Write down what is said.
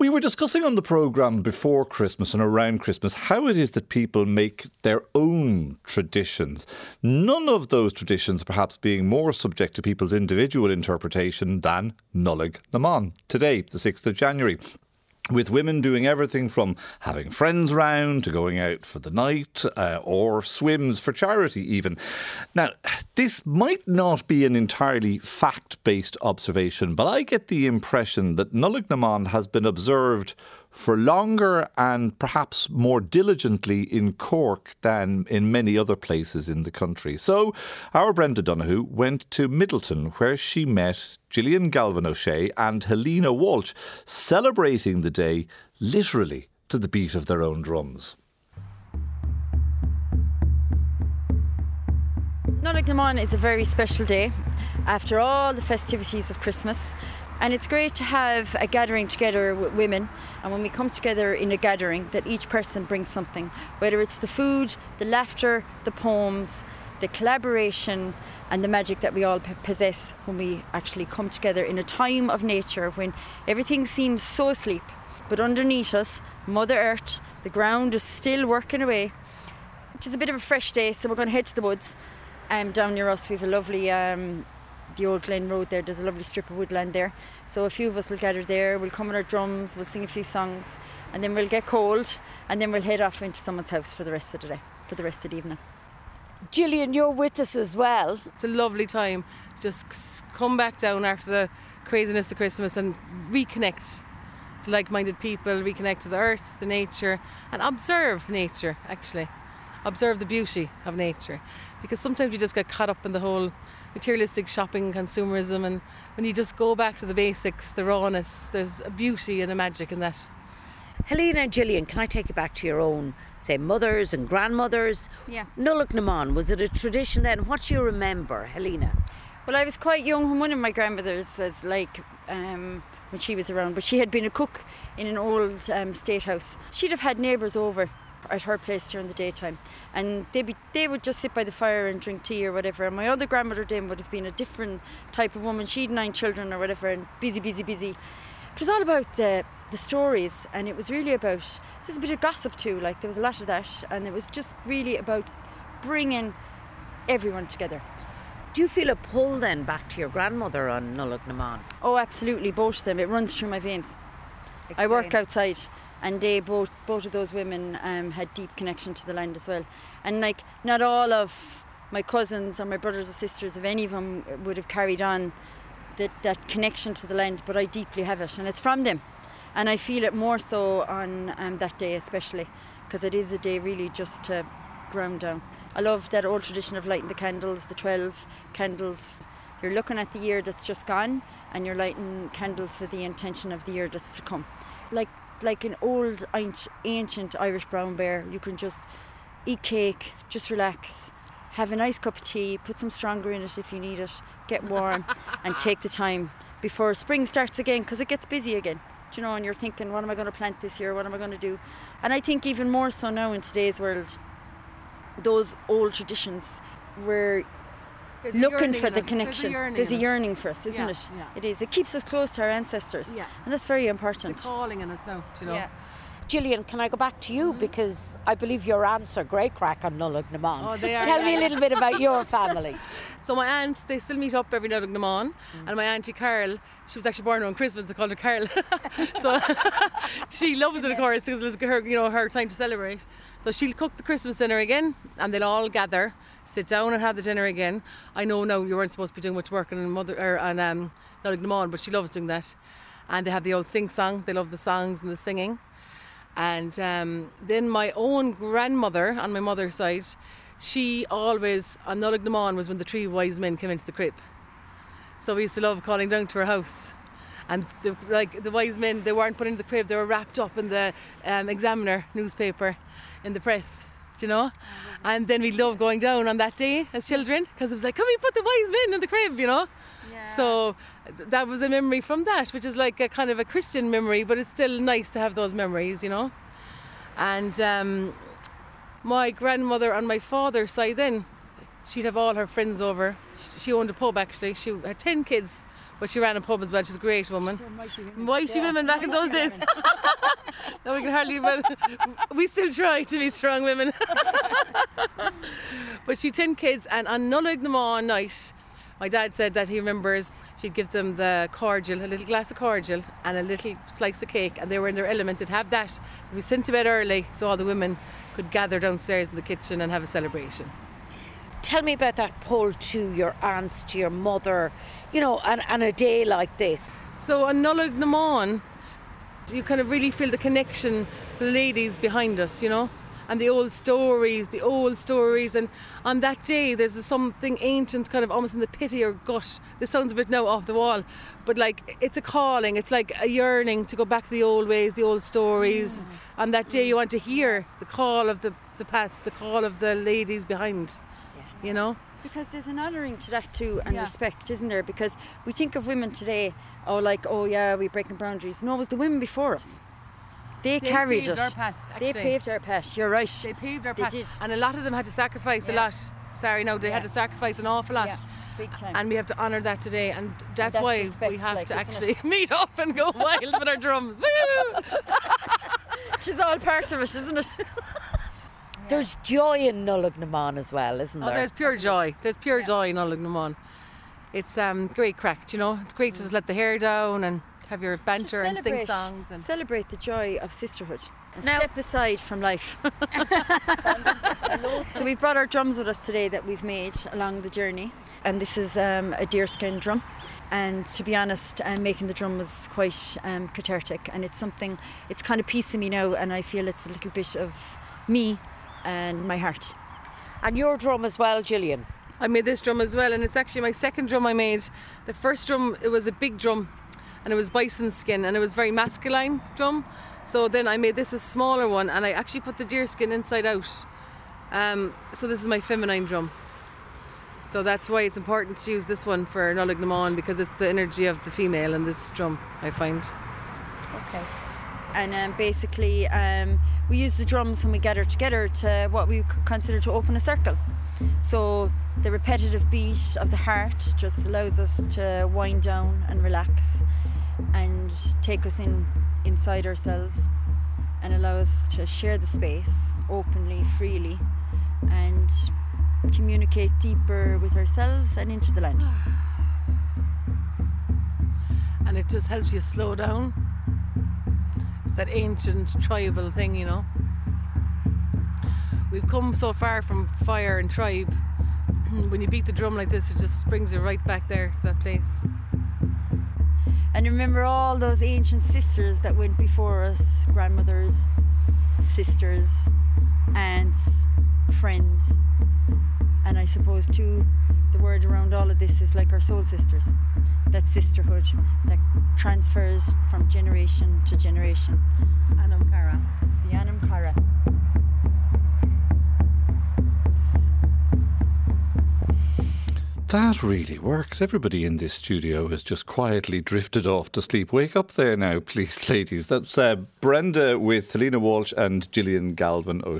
We were discussing on the programme before Christmas and around Christmas how it is that people make their own traditions. None of those traditions perhaps being more subject to people's individual interpretation than Nullig Naman, today, the 6th of January with women doing everything from having friends round to going out for the night uh, or swims for charity, even. Now, this might not be an entirely fact based observation, but I get the impression that Nollaig na mBan has been observed for longer and perhaps more diligently in Cork than in many other places in the country. So, our Brenda Donohoe went to Midleton where she met Gillian Galvin O'Shea and Helena Walsh, celebrating the day literally to the beat of their own drums. na mBan is a very special day after all the festivities of Christmas. And it's great to have a gathering together with women. And when we come together in a gathering, that each person brings something, whether it's the food, the laughter, the poems, the collaboration, and the magic that we all possess when we actually come together in a time of nature when everything seems so asleep. But underneath us, Mother Earth, the ground is still working away. It is a bit of a fresh day, so we're going to head to the woods. Um, down near us, we have a lovely um, the old Glen Road there. There's a lovely strip of woodland there. So a few of us will gather there. We'll come with our drums. We'll sing a few songs, and then we'll get cold, and then we'll head off into someone's house for the rest of the day, for the rest of the evening. Gillian, you're with us as well. It's a lovely time. Just come back down after the craziness of Christmas and reconnect to like-minded people, reconnect to the earth, the nature, and observe nature. Actually, observe the beauty of nature, because sometimes you just get caught up in the whole materialistic shopping, consumerism, and when you just go back to the basics, the rawness, there's a beauty and a magic in that. Helena and Gillian, can I take you back to your own, say, mothers and grandmothers? Yeah. Nollaig na mBan, was it a tradition then? What do you remember, Helena? Well, I was quite young when one of my grandmothers was like, um, when she was around, but she had been a cook in an old um, state house. She'd have had neighbours over at her place during the daytime, and they be they would just sit by the fire and drink tea or whatever. And my other grandmother then would have been a different type of woman. She'd nine children or whatever, and busy, busy, busy. It was all about the the stories, and it was really about there's a bit of gossip too. Like there was a lot of that, and it was just really about bringing everyone together. Do you feel a pull then back to your grandmother on Nollaig na mBan? Oh, absolutely, both of them. It runs through my veins. Explain. I work outside and they both both of those women um, had deep connection to the land as well. And like not all of my cousins or my brothers or sisters, if any of them would have carried on that that connection to the land, but I deeply have it, and it's from them, and I feel it more so on um, that day especially because it is a day really just to ground down. I love that old tradition of lighting the candles, the twelve candles. You're looking at the year that's just gone, and you're lighting candles for the intention of the year that's to come. Like like an old ancient Irish brown bear. You can just eat cake, just relax, have a nice cup of tea, put some stronger in it if you need it, get warm, and take the time before spring starts again because it gets busy again. Do you know, and you're thinking, what am I going to plant this year? What am I going to do? And I think even more so now in today's world, those old traditions where There's looking for the us. connection. There's a yearning, There's a yearning for us, isn't Yeah, it? yeah. It is. It keeps us close to our ancestors. Yeah. And that's very important. The calling in us now, do you know. Yeah. Gillian, can I go back to you? Mm-hmm. Because I believe your aunts are great crack on Nollaig na mBan. Oh, they are, Tell yeah, me a little bit about your family. So my aunts, they still meet up every in na mBan, mm. and my auntie Carol, she was actually born on Christmas. I called her Carol, so she loves it, of course, because it's her, you know, her time to celebrate. So she'll cook the Christmas dinner again, and they'll all gather, sit down, and have the dinner again. I know now you weren't supposed to be doing much work on mother or on um, Nollaig na mBan, but she loves doing that. And they have the old sing song. They love the songs and the singing. And um, then my own grandmother on my mother's side, she always, on Nollaig na mBan was when the three wise men came into the crib. So we used to love calling down to her house. And the, like the wise men, they weren't put into the crib, they were wrapped up in the um, Examiner newspaper in the press, you know? And then we loved going down on that day as children because it was like, can we put the wise men in the crib, you know? So th- that was a memory from that, which is like a kind of a Christian memory, but it's still nice to have those memories, you know. And um, my grandmother on my father's side, then she'd have all her friends over. She owned a pub actually. She had ten kids, But she ran a pub as well. She was a great woman. Mighty women back in those days. no, we can hardly. But we still try to be strong women. but she had ten kids, and on Nollaig night, my dad said that he remembers she'd give them the cordial, a little glass of cordial, and a little slice of cake, and they were in their element. They'd have that. They'd be sent to bed early, so all the women could gather downstairs in the kitchen and have a celebration. Tell me about that pull to your aunts, to your mother, you know, and, and a day like this. So on Nollaig you kind of really feel the connection to the ladies behind us, you know, and the old stories, the old stories. And on that day, there's something ancient, kind of almost in the pit of your gut. This sounds a bit now off the wall, but like it's a calling, it's like a yearning to go back to the old ways, the old stories. Mm. On that day, you want to hear the call of the, the past, the call of the ladies behind, yeah. you know. Because there's an honouring to that too and yeah. respect, isn't there? Because we think of women today, oh, like, oh yeah, we're breaking boundaries. No, it was the women before us. They, they carried it. Our path, they paved our path. You're right. They paved our they path. Did. And a lot of them had to sacrifice yeah. a lot. Sorry, no, they yeah. had to sacrifice an awful lot. Yeah. Big time. And we have to honour that today, and that's, and that's why respect, we have like, to actually meet up and go wild with our drums. Woo! She's all part of it, isn't it? There's joy in Nollaig na mBan as well, isn't there? oh, there? there's pure joy. There's pure yeah. joy in Nollaig na mBan. It's um, great crack, you know. It's great to just let the hair down and have your banter and sing songs and celebrate the joy of sisterhood. And now, step aside from life. so we've brought our drums with us today that we've made along the journey, and this is um, a deerskin drum. And to be honest, um, making the drum was quite um, cathartic, and it's something. It's kind of piece of me now, and I feel it's a little bit of me and my heart. And your drum as well, Gillian. I made this drum as well, and it's actually my second drum I made. The first drum it was a big drum, and it was bison skin, and it was very masculine drum. So then I made this a smaller one, and I actually put the deer skin inside out. Um, so this is my feminine drum. So that's why it's important to use this one for Nollaig because it's the energy of the female in this drum, I find. Okay. And um, basically, um, we use the drums when we gather together to what we consider to open a circle. So the repetitive beat of the heart just allows us to wind down and relax and take us in inside ourselves and allow us to share the space openly, freely, and communicate deeper with ourselves and into the land. And it just helps you slow down it's that ancient tribal thing, you know. We've come so far from fire and tribe. when you beat the drum like this, it just brings you right back there to that place. And remember all those ancient sisters that went before us grandmothers, sisters, aunts, friends. And I suppose, too, the word around all of this is like our soul sisters. That sisterhood that transfers from generation to generation. Anam That really works. Everybody in this studio has just quietly drifted off to sleep. Wake up there now, please, ladies. That's uh, Brenda with Helena Walsh and Gillian Galvin O'Shea.